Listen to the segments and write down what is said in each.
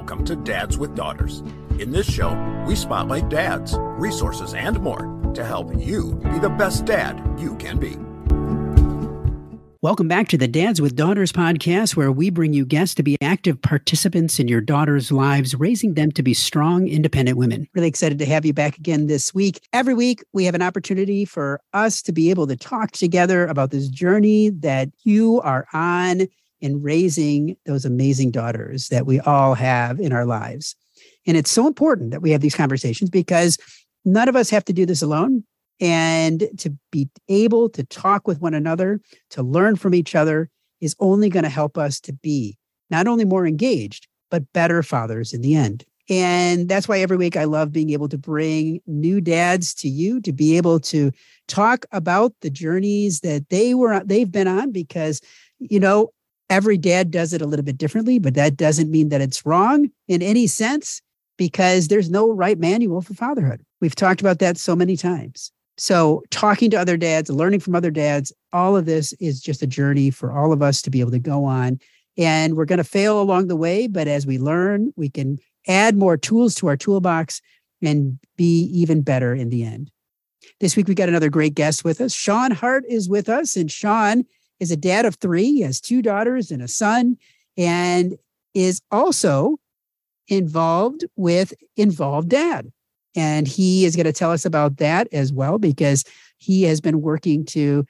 Welcome to Dads with Daughters. In this show, we spotlight dads, resources, and more to help you be the best dad you can be. Welcome back to the Dads with Daughters podcast, where we bring you guests to be active participants in your daughters' lives, raising them to be strong, independent women. Really excited to have you back again this week. Every week, we have an opportunity for us to be able to talk together about this journey that you are on in raising those amazing daughters that we all have in our lives. And it's so important that we have these conversations because none of us have to do this alone and to be able to talk with one another, to learn from each other is only going to help us to be not only more engaged, but better fathers in the end. And that's why every week I love being able to bring new dads to you to be able to talk about the journeys that they were they've been on because you know every dad does it a little bit differently, but that doesn't mean that it's wrong in any sense because there's no right manual for fatherhood. We've talked about that so many times. So, talking to other dads, learning from other dads, all of this is just a journey for all of us to be able to go on. And we're going to fail along the way, but as we learn, we can add more tools to our toolbox and be even better in the end. This week, we got another great guest with us. Shon Hart is with us. And Shon is a dad of three, he has two daughters and a son, and is also involved with Involved Dad. And he is going to tell us about that as well, because he has been working to,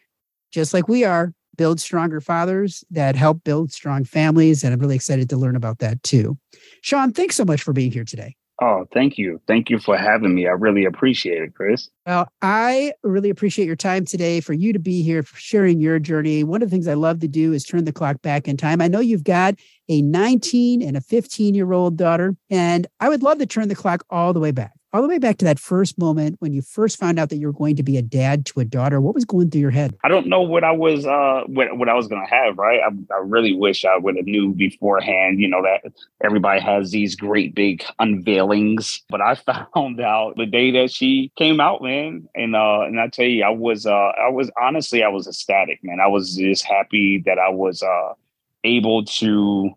just like we are, build stronger fathers that help build strong families. And I'm really excited to learn about that too. Shon, thanks so much for being here today. Oh, thank you. Thank you for having me. I really appreciate it, Chris. Well, I really appreciate your time today for you to be here, for sharing your journey. One of the things I love to do is turn the clock back in time. I know you've got a 19 and a 15 year old daughter, and I would love to turn the clock all the way back all the way back to that first moment when you first found out that you were going to be a dad to a daughter what was going through your head? I don't know what i was uh what, what i was gonna have right? I, I really wish i would have knew beforehand you know that everybody has these great big unveilings. But i found out the day that she came out man and uh and i tell you i was uh i was honestly i was ecstatic man. I was just happy that i was uh able to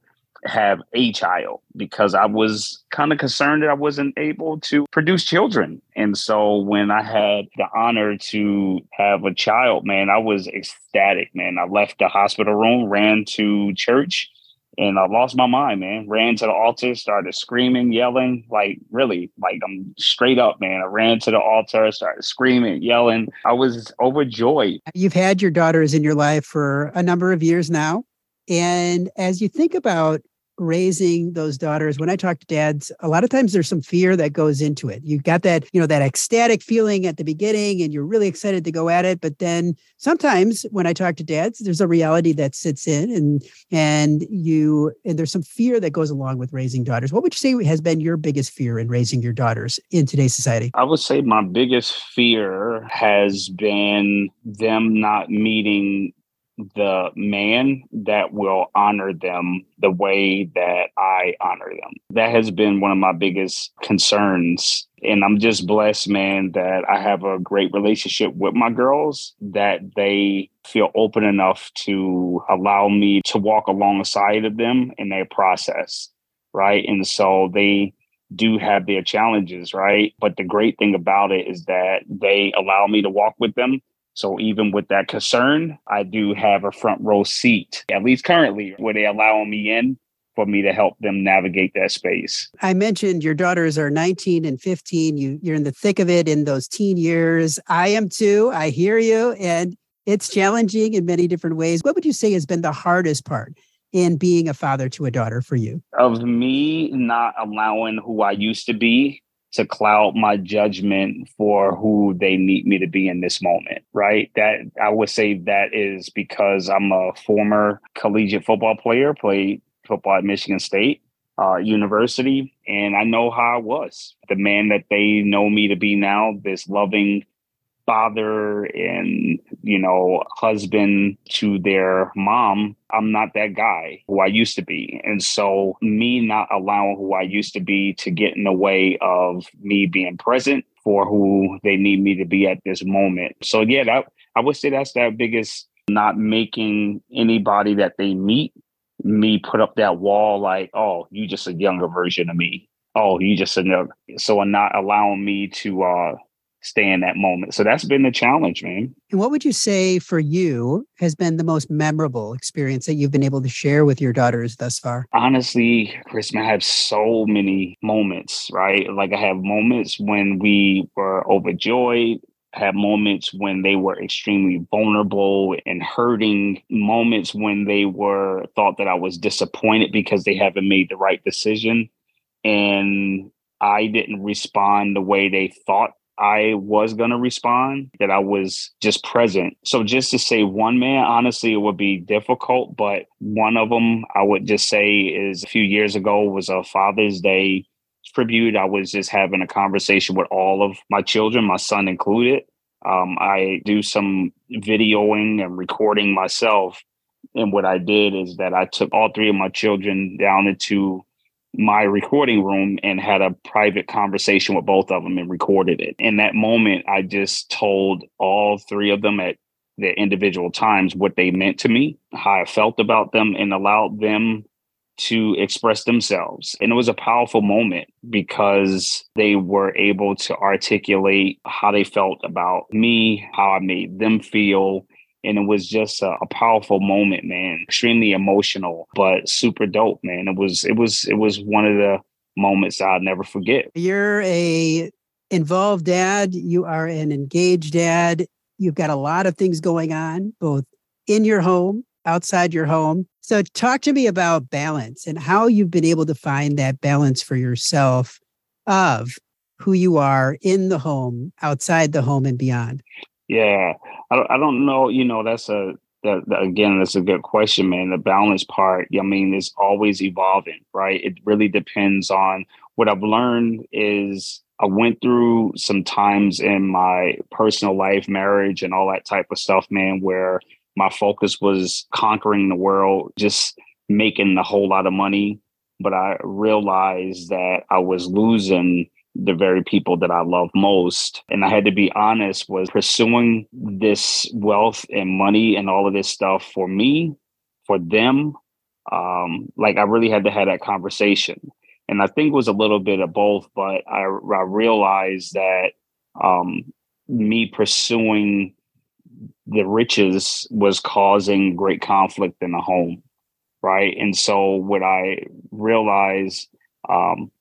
have a child because I was kind of concerned that I wasn't able to produce children. And so when I had the honor to have a child, man, I was ecstatic, man. I left the hospital room, ran to church, and I lost my mind, man. Ran to the altar, started screaming, yelling, like really, like I'm straight up, man. I ran to the altar, started screaming, yelling. I was overjoyed. You've had your daughters in your life for a number of years now. And as you think about raising those daughters when i talk to dads a lot of times there's some fear that goes into it. You got that you know that ecstatic feeling at the beginning and you're really excited to go at it but then sometimes when i talk to dads there's a reality that sits in and and you and there's some fear that goes along with raising daughters. What would you say has been your biggest fear in raising your daughters in today's society? I would say my biggest fear has been them not meeting the man that will honor them the way that I honor them. That has been one of my biggest concerns. And I'm just blessed, man, that I have a great relationship with my girls, that they feel open enough to allow me to walk alongside of them in their process. Right. And so they do have their challenges, right? But the great thing about it is that they allow me to walk with them so even with that concern, I do have a front row seat, at least currently, where they allow me in for me to help them navigate that space. I mentioned your daughters are 19 and 15. You you're in the thick of it in those teen years. I am too. I hear you and it's challenging in many different ways. What would you say has been the hardest part in being a father to a daughter for you? Of me not allowing who I used to be to cloud my judgment for who they need me to be in this moment, right? That I would say that is because I'm a former collegiate football player, played football at Michigan State uh, University, and I know how I was. The man that they know me to be now, this loving, father and you know husband to their mom i'm not that guy who i used to be and so me not allowing who i used to be to get in the way of me being present for who they need me to be at this moment so yeah that i would say that's that biggest not making anybody that they meet me put up that wall like, oh, you just a younger version of me. Oh, you just another. So not allowing me to uh, stay in that moment. So that's been the challenge, man. And what would you say for you has been the most memorable experience that you've been able to share with your daughters thus far? Honestly, Chris, man, I have so many moments, right? Like I have moments when we were overjoyed, have moments when they were extremely vulnerable and hurting, moments when they were thought that I was disappointed because they haven't made the right decision. And I didn't respond the way they thought I was going to respond, that I was just present. So just to say one man, honestly, it would be difficult. But one of them I would just say is a few years ago was a Father's Day tribute. I was just having a conversation with all of my children, my son included. Um, I do some videoing and recording myself. And what I did is that I took all three of my children down into my recording room and had a private conversation with both of them and recorded it. In that moment, I just told all three of them at their individual times what they meant to me, how I felt about them, and allowed them to express themselves. And it was a powerful moment because they were able to articulate how they felt about me, how I made them feel, and it was just a, a, powerful moment man. Extremely emotional but super dope man. It was it was it was one of the moments i'll never forget. You're a involved dad. You are an engaged dad. You've got a lot of things going on both in your home outside your home. So talk to me about balance and how you've been able to find that balance for yourself of who you are in the home outside the home and beyond yeah, I don't, I don't know. You know, that's a that, that, again, that's a good question, man. The balance part, I mean, is always evolving, right? It really depends on what I've learned. Is I went through some times in my personal life, marriage, and all that type of stuff, man, where my focus was conquering the world, just making a whole lot of money. But I realized that I was losing the very people that I love most. And I had to be honest was pursuing this wealth and money and all of this stuff for me, for them. Um, like I really had to have that conversation. And I think it was a little bit of both, but I, I realized that um, me pursuing the riches was causing great conflict in the home. Right. And so what I realized um,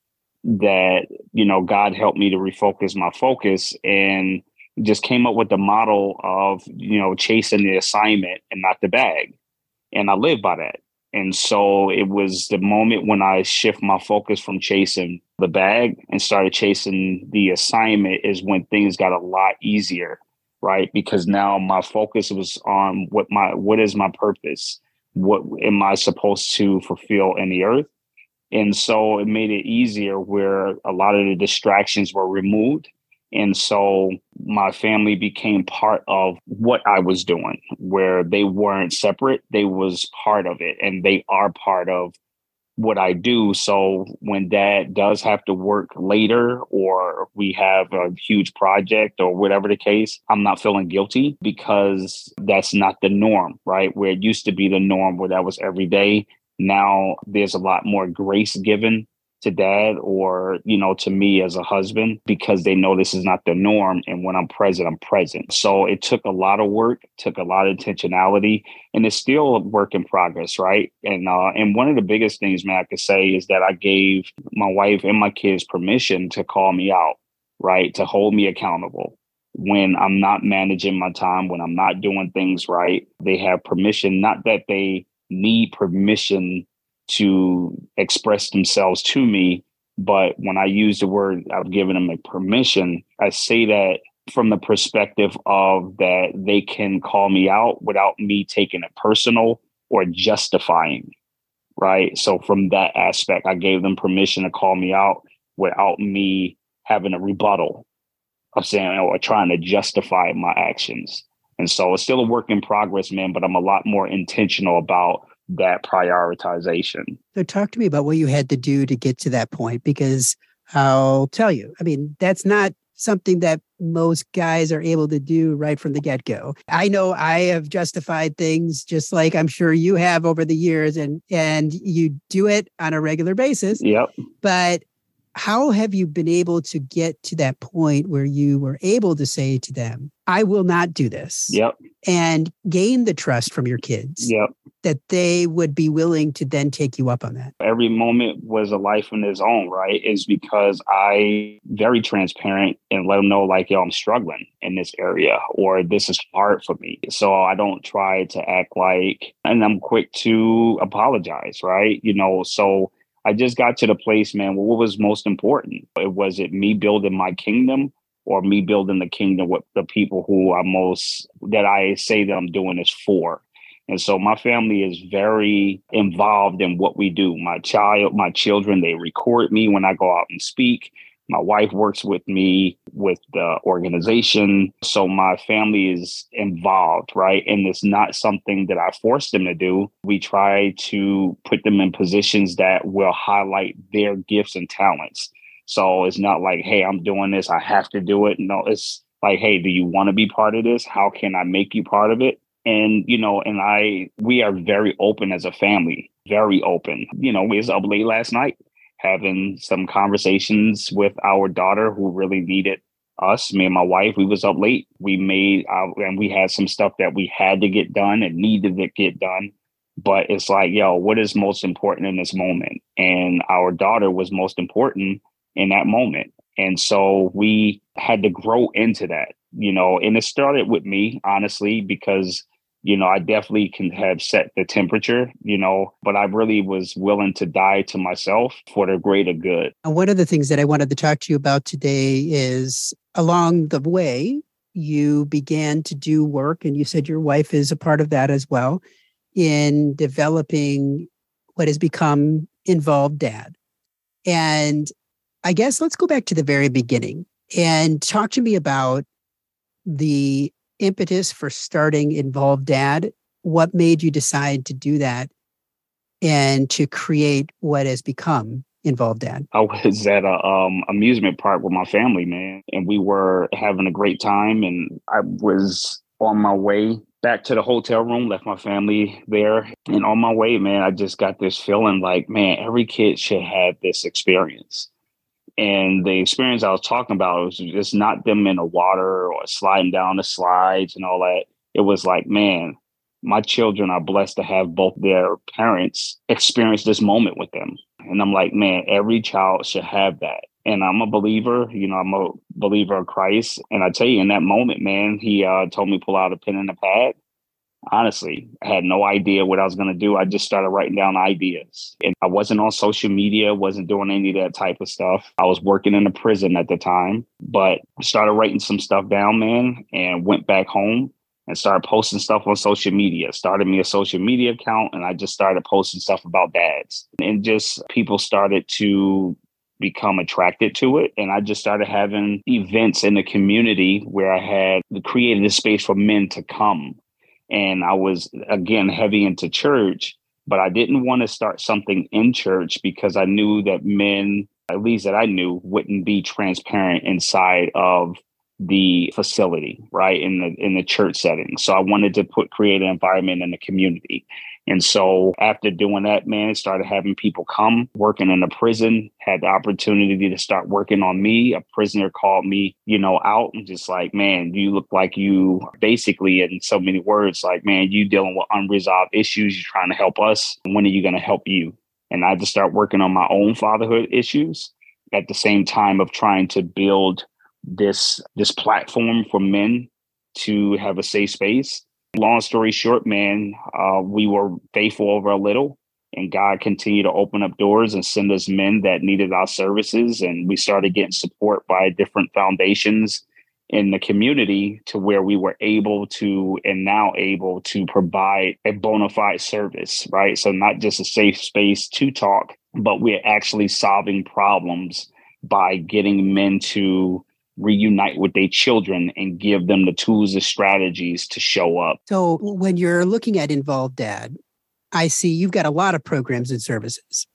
that you know god helped me to refocus my focus and just came up with the model of you know chasing the assignment and not the bag. And i live by that. And so it was the moment when i shift my focus from chasing the bag and started chasing the assignment is when things got a lot easier right? Because now my focus was on what my what is my purpose? What am i supposed to fulfill in the earth and so it made it easier where a lot of the distractions were removed. And so my family became part of what I was doing, where they weren't separate, they was part of it and they are part of what I do. So when dad does have to work later or we have a huge project or whatever the case, I'm not feeling guilty because that's not the norm, right? Where it used to be the norm where that was every day now there's a lot more grace given to dad or you know to me as a husband because they know this is not the norm. And when i'm present i'm present. So it took a lot of work took a lot of intentionality and it's still a work in progress right? And uh and one of the biggest things man i could say is that i gave my wife and my kids permission to call me out right? To hold me accountable. When i'm not managing my time when i'm not doing things right they have permission not that they need permission to express themselves to me. But when I use the word, I've given them a permission, I say that from the perspective of that they can call me out without me taking it personal or justifying. Right. So, from that aspect, I gave them permission to call me out without me having a rebuttal of saying or trying to justify my actions. And so it's still a work in progress, man, but I'm a lot more intentional about that prioritization. So talk to me about what you had to do to get to that point because I'll tell you, I mean, that's not something that most guys are able to do right from the get go. I know I have justified things just like I'm sure you have over the years and and you do it on a regular basis. Yep. But how have you been able to get to that point where you were able to say to them, I will not do this? Yep. And gain the trust from your kids. Yep. That they would be willing to then take you up on that. Every moment was a life in its own, right? Is because I very transparent and let them know like, yo, I'm struggling in this area or this is hard for me. So I don't try to act like and I'm quick to apologize, right? You know, so I just got to the place, man, what was most important? It was it me building my kingdom or me building the kingdom with the people who are most that I say that I'm doing this for. And so my family is very involved in what we do. My child, my children, they record me when I go out and speak. My wife works with me with the organization. So my family is involved, right? And it's not something that I force them to do. We try to put them in positions that will highlight their gifts and talents. So it's not like, hey, I'm doing this, I have to do it. No, it's like, hey, do you want to be part of this? How can I make you part of it? And, you know, and I, we are very open as a family, very open. You know, we was up late last night having some conversations with our daughter who really needed us me and my wife. We was up late. We made uh, and we had some stuff that we had to get done and needed to get done. But it's like yo what is most important in this moment? And our daughter was most important in that moment. And so we had to grow into that you know and it started with me honestly because you know, I definitely can have set the temperature, you know, but I really was willing to die to myself for the greater good. And one of the things that I wanted to talk to you about today is along the way, you began to do work, and you said your wife is a part of that as well, in developing what has become Involved Dad. And I guess let's go back to the very beginning and talk to me about the impetus for starting Involved Dad? What made you decide to do that and to create what has become Involved Dad? I was at a um, amusement park with my family, man, and we were having a great time. And I was on my way back to the hotel room, left my family there. And on my way, man, I just got this feeling like, man, every kid should have this experience. And the experience I was talking about was just not them in the water or sliding down the slides and all that. It was like, man, my children are blessed to have both their parents experience this moment with them. And I'm like, man, every child should have that. And I'm a believer, you know, I'm a believer of Christ. And I tell you, in that moment, man, he uh, told me pull out a pen and a pad honestly I had no idea what i was going to do. I just started writing down ideas. And i wasn't on social media wasn't doing any of that type of stuff. I was working in a prison at the time but started writing some stuff down man and went back home and started posting stuff on social media. Started me a social media account and i just started posting stuff about dads. And just people started to become attracted to it. And I just started having events in the community where I had created a space for men to come and I was again heavy into church, but I didn't want to start something in church because I knew that men, at least that I knew, wouldn't be transparent inside of the facility, right? In the in the church setting. So I wanted to put create an environment in the community. And so after doing that, man, started having people come working in a prison, had the opportunity to start working on me. A prisoner called me, you know, out and just like, man, you look like you basically in so many words, like, man, you dealing with unresolved issues. You're trying to help us. When are you going to help you? And I had to start working on my own fatherhood issues at the same time of trying to build this this platform for men to have a safe space long story short, man, uh, we were faithful over a little, and God continued to open up doors and send us men that needed our services. And we started getting support by different foundations in the community to where we were able to and now able to provide a bona fide service, right? So, not just a safe space to talk, but we're actually solving problems by getting men to reunite with their children and give them the tools and strategies to show up. So when you're looking at Involved Dad, I see you've got a lot of programs and services.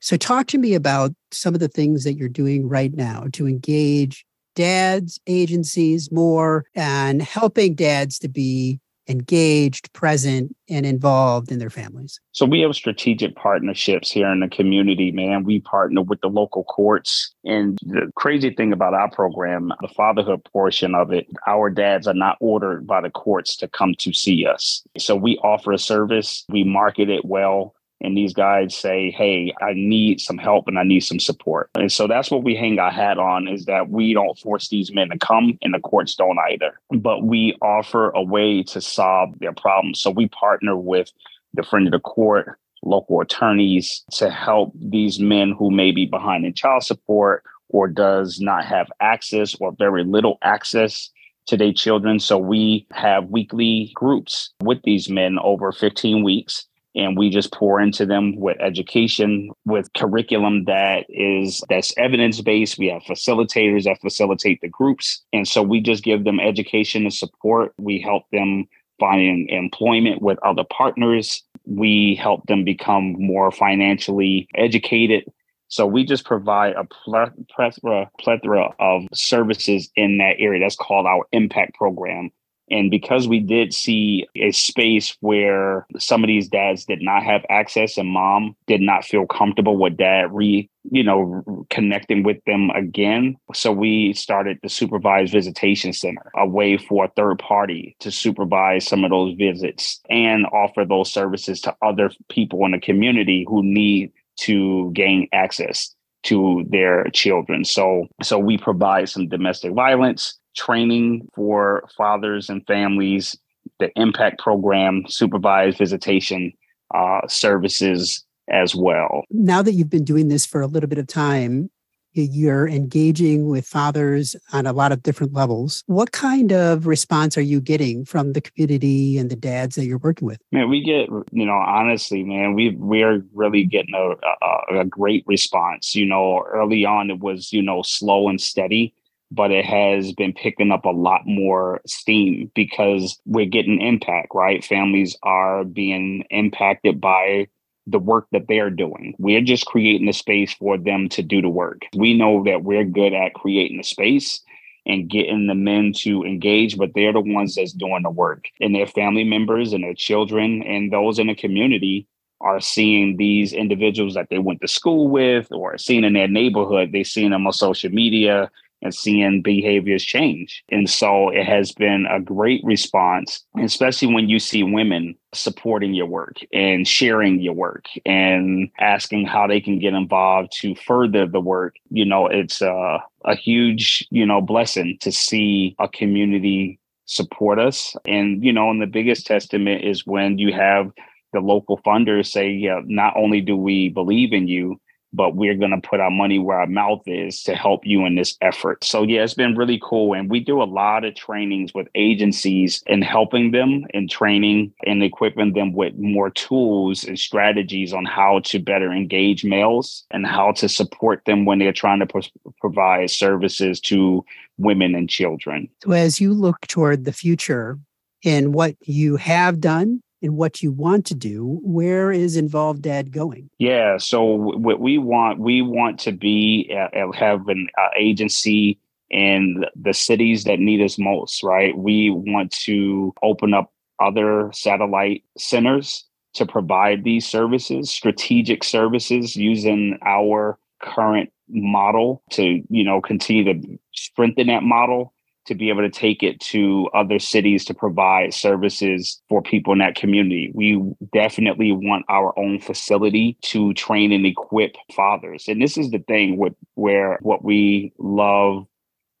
So talk to me about some of the things that you're doing right now to engage dads, agencies more and helping dads to be engaged, present, and involved in their families? So we have strategic partnerships here in the community, man. We partner with the local courts. And the crazy thing about our program, the fatherhood portion of it, our dads are not ordered by the courts to come to see us. So we offer a service, we market it well and these guys say, "Hey, I need some help and I need some support." And so that's what we hang our hat on is that we don't force these men to come and the courts don't either. But we offer a way to solve their problems. So we partner with the friend of the court, local attorneys to help these men who may be behind in child support or does not have access or very little access to their children. So we have weekly groups with these men over 15 weeks and we just pour into them with education with curriculum that is that's evidence based we have facilitators that facilitate the groups. And so we just give them education and support. We help them find employment with other partners. We help them become more financially educated. So we just provide a plethora, plethora of services in that area. That's called our impact program. And because we did see a space where some of these dads did not have access and mom did not feel comfortable with dad re, you know, connecting with them again. So we started the supervised visitation center, a way for a third party to supervise some of those visits and offer those services to other people in the community who need to gain access to their children. So so we provide some domestic violence training for fathers and families, the impact program, supervised visitation uh, services as well. Now that you've been doing this for a little bit of time, you're engaging with fathers on a lot of different levels. What kind of response are you getting from the community and the dads that you're working with? Man, we get, you know, honestly, man, we we're really getting a, a, a great response. You know, early on it was, you know, slow and steady but it has been picking up a lot more steam because we're getting impact, right? Families are being impacted by the work that they're doing. We're just creating a space for them to do the work. We know that we're good at creating a space and getting the men to engage, but they're the ones that's doing the work. And their family members and their children and those in the community are seeing these individuals that they went to school with or seeing in their neighborhood. They're seeing them on social media and seeing behaviors change. And so it has been a great response, especially when you see women supporting your work and sharing your work and asking how they can get involved to further the work. You know, it's a, a huge, you know, blessing to see a community support us. And, you know, and the biggest testament is when you have the local funders say, yeah, not only do we believe in you, but we're going to put our money where our mouth is to help you in this effort. So, yeah, it's been really cool. And we do a lot of trainings with agencies and helping them and training and equipping them with more tools and strategies on how to better engage males and how to support them when they're trying to pro- provide services to women and children. So, as you look toward the future in what you have done in what you want to do, where is Involved Dad going? Yeah, so what we want, we want to be uh, have an uh, agency in the cities that need us most, right? We want to open up other satellite centers to provide these services, strategic services using our current model to, you know, continue to strengthen that model to be able to take it to other cities to provide services for people in that community. We definitely want our own facility to train and equip fathers. And this is the thing with where what we love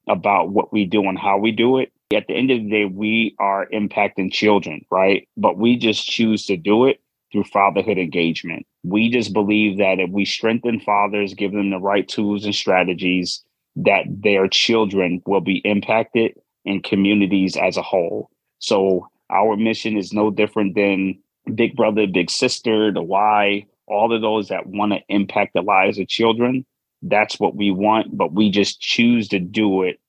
about what we do and how we do it. At the end of the day, we are impacting children, right? But we just choose to do it through fatherhood engagement. We just believe that if we strengthen fathers, give them the right tools and strategies, that their children will be impacted in communities as a whole. So our mission is no different than Big Brother, Big Sister, the Y, all of those that want to impact the lives of children. That's what we want, but we just choose to do it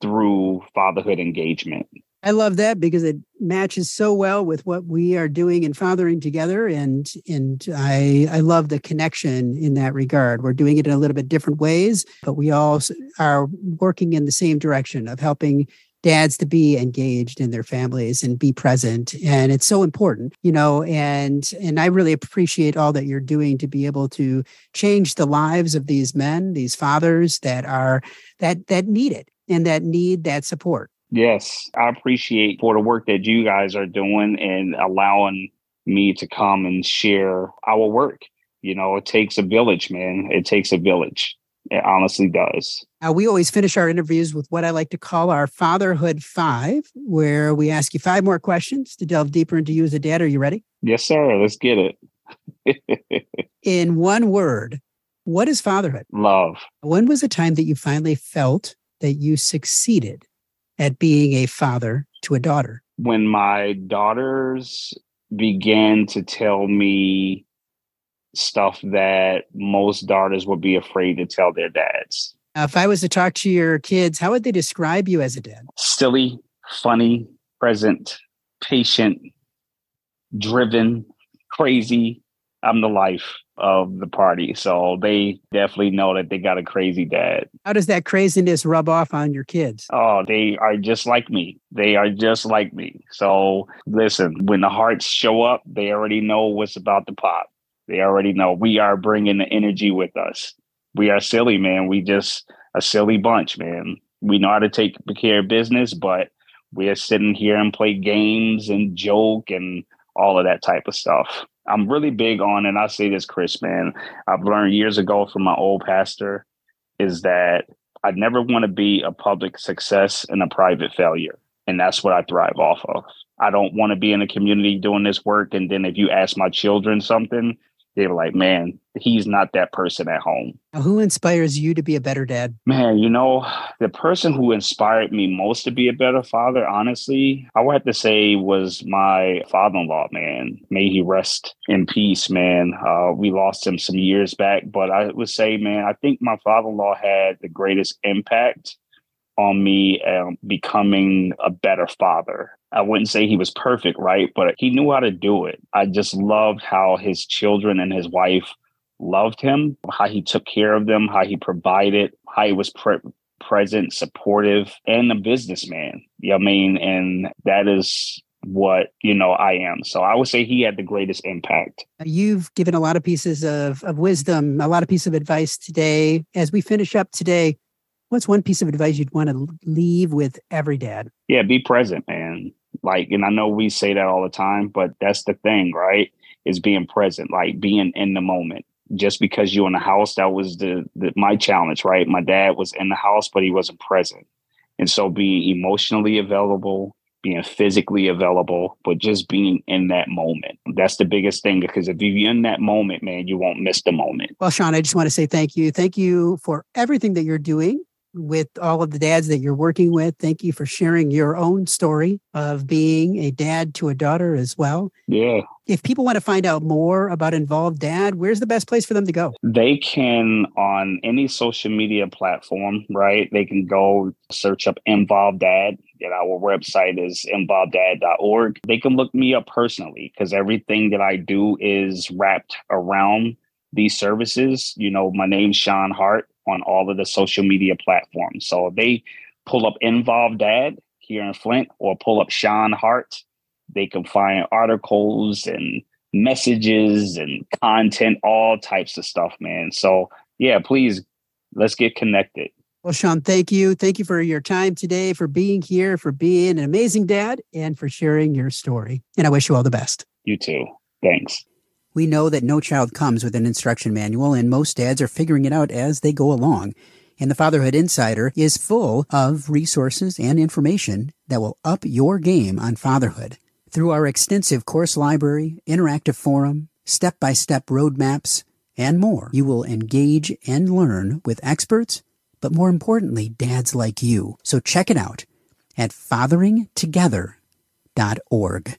through fatherhood engagement. I love that because it matches so well with what we are doing in fathering together. And and I I love the connection in that regard. We're doing it in a little bit different ways, but we all are working in the same direction of helping dads to be engaged in their families and be present and it's so important you know and and i really appreciate all that you're doing to be able to change the lives of these men these fathers that are that that need it and that need that support Yes, I appreciate for the work that you guys are doing and allowing me to come and share our work. You know, it takes a village, man. It takes a village. It honestly does. Uh, we always finish our interviews with what I like to call our Fatherhood Five, where we ask you five more questions to delve deeper into you as a dad. Are you ready? Yes, sir. Let's get it. In one word, what is fatherhood? Love. When was the time that you finally felt that you succeeded at being a father to a daughter? When my daughters began to tell me stuff that most daughters would be afraid to tell their dads. If I was to talk to your kids, how would they describe you as a dad? Silly, funny, present, patient, driven, crazy. I'm the life of the party. So they definitely know that they got a crazy dad. How does that craziness rub off on your kids? Oh, they are just like me. They are just like me. So listen, when the Harts show up, they already know what's about to pop. They already know we are bringing the energy with us. We are silly, man. We just a silly bunch, man. We know how to take care of business, but we are sitting here and play games and joke and all of that type of stuff. I'm really big on, and I say this, Chris, man, I've learned years ago from my old pastor is that I never want to be a public success and a private failure. And that's what I thrive off of. I don't want to be in a community doing this work. And then if you ask my children something, they were like, man, he's not that person at home. Who inspires you to be a better dad? Man, you know, the person who inspired me most to be a better father, honestly, I would have to say was my father in law, man. May he rest in peace, man. Uh, we lost him some years back, but I would say, man, I think my father in law had the greatest impact on me um, becoming a better father. I wouldn't say he was perfect, right? But he knew how to do it. I just loved how his children and his wife loved him, how he took care of them, how he provided, how he was pre- present, supportive, and a businessman. You know I mean? And that is what you know I am. So I would say he had the greatest impact. You've given a lot of pieces of, of wisdom, a lot of pieces of advice today. As we finish up today, what's one piece of advice you'd want to leave with every dad? Yeah, be present, man. Like, and I know we say that all the time, but that's the thing, right? Is being present, like being in the moment. Just because you're in the house, that was the, the my challenge, right? My dad was in the house, but he wasn't present. And so being emotionally available, being physically available, but just being in that moment. That's the biggest thing because if you're in that moment, man, you won't miss the moment. Well, Shon, I just want to say thank you. Thank you for everything that you're doing with all of the dads that you're working with. Thank you for sharing your own story of being a dad to a daughter as well. Yeah. If people want to find out more about Involved Dad, where's the best place for them to go? They can on any social media platform, right? They can go search up Involved Dad. And our website is involveddad.org. They can look me up personally because everything that I do is wrapped around these services. You know, my name's Shon Hart on all of the social media platforms. So if they pull up Involved Dad here in Flint or pull up Shon Hart, they can find articles and messages and content, all types of stuff, man. So yeah, please let's get connected. Well, Shon, thank you. Thank you for your time today, for being here, for being an amazing dad, and for sharing your story. And I wish you all the best. You too. Thanks. We know that no child comes with an instruction manual, and most dads are figuring it out as they go along. And the Fatherhood Insider is full of resources and information that will up your game on fatherhood. Through our extensive course library, interactive forum, step by step roadmaps, and more, you will engage and learn with experts, but more importantly, dads like you. So check it out at fatheringtogether.org.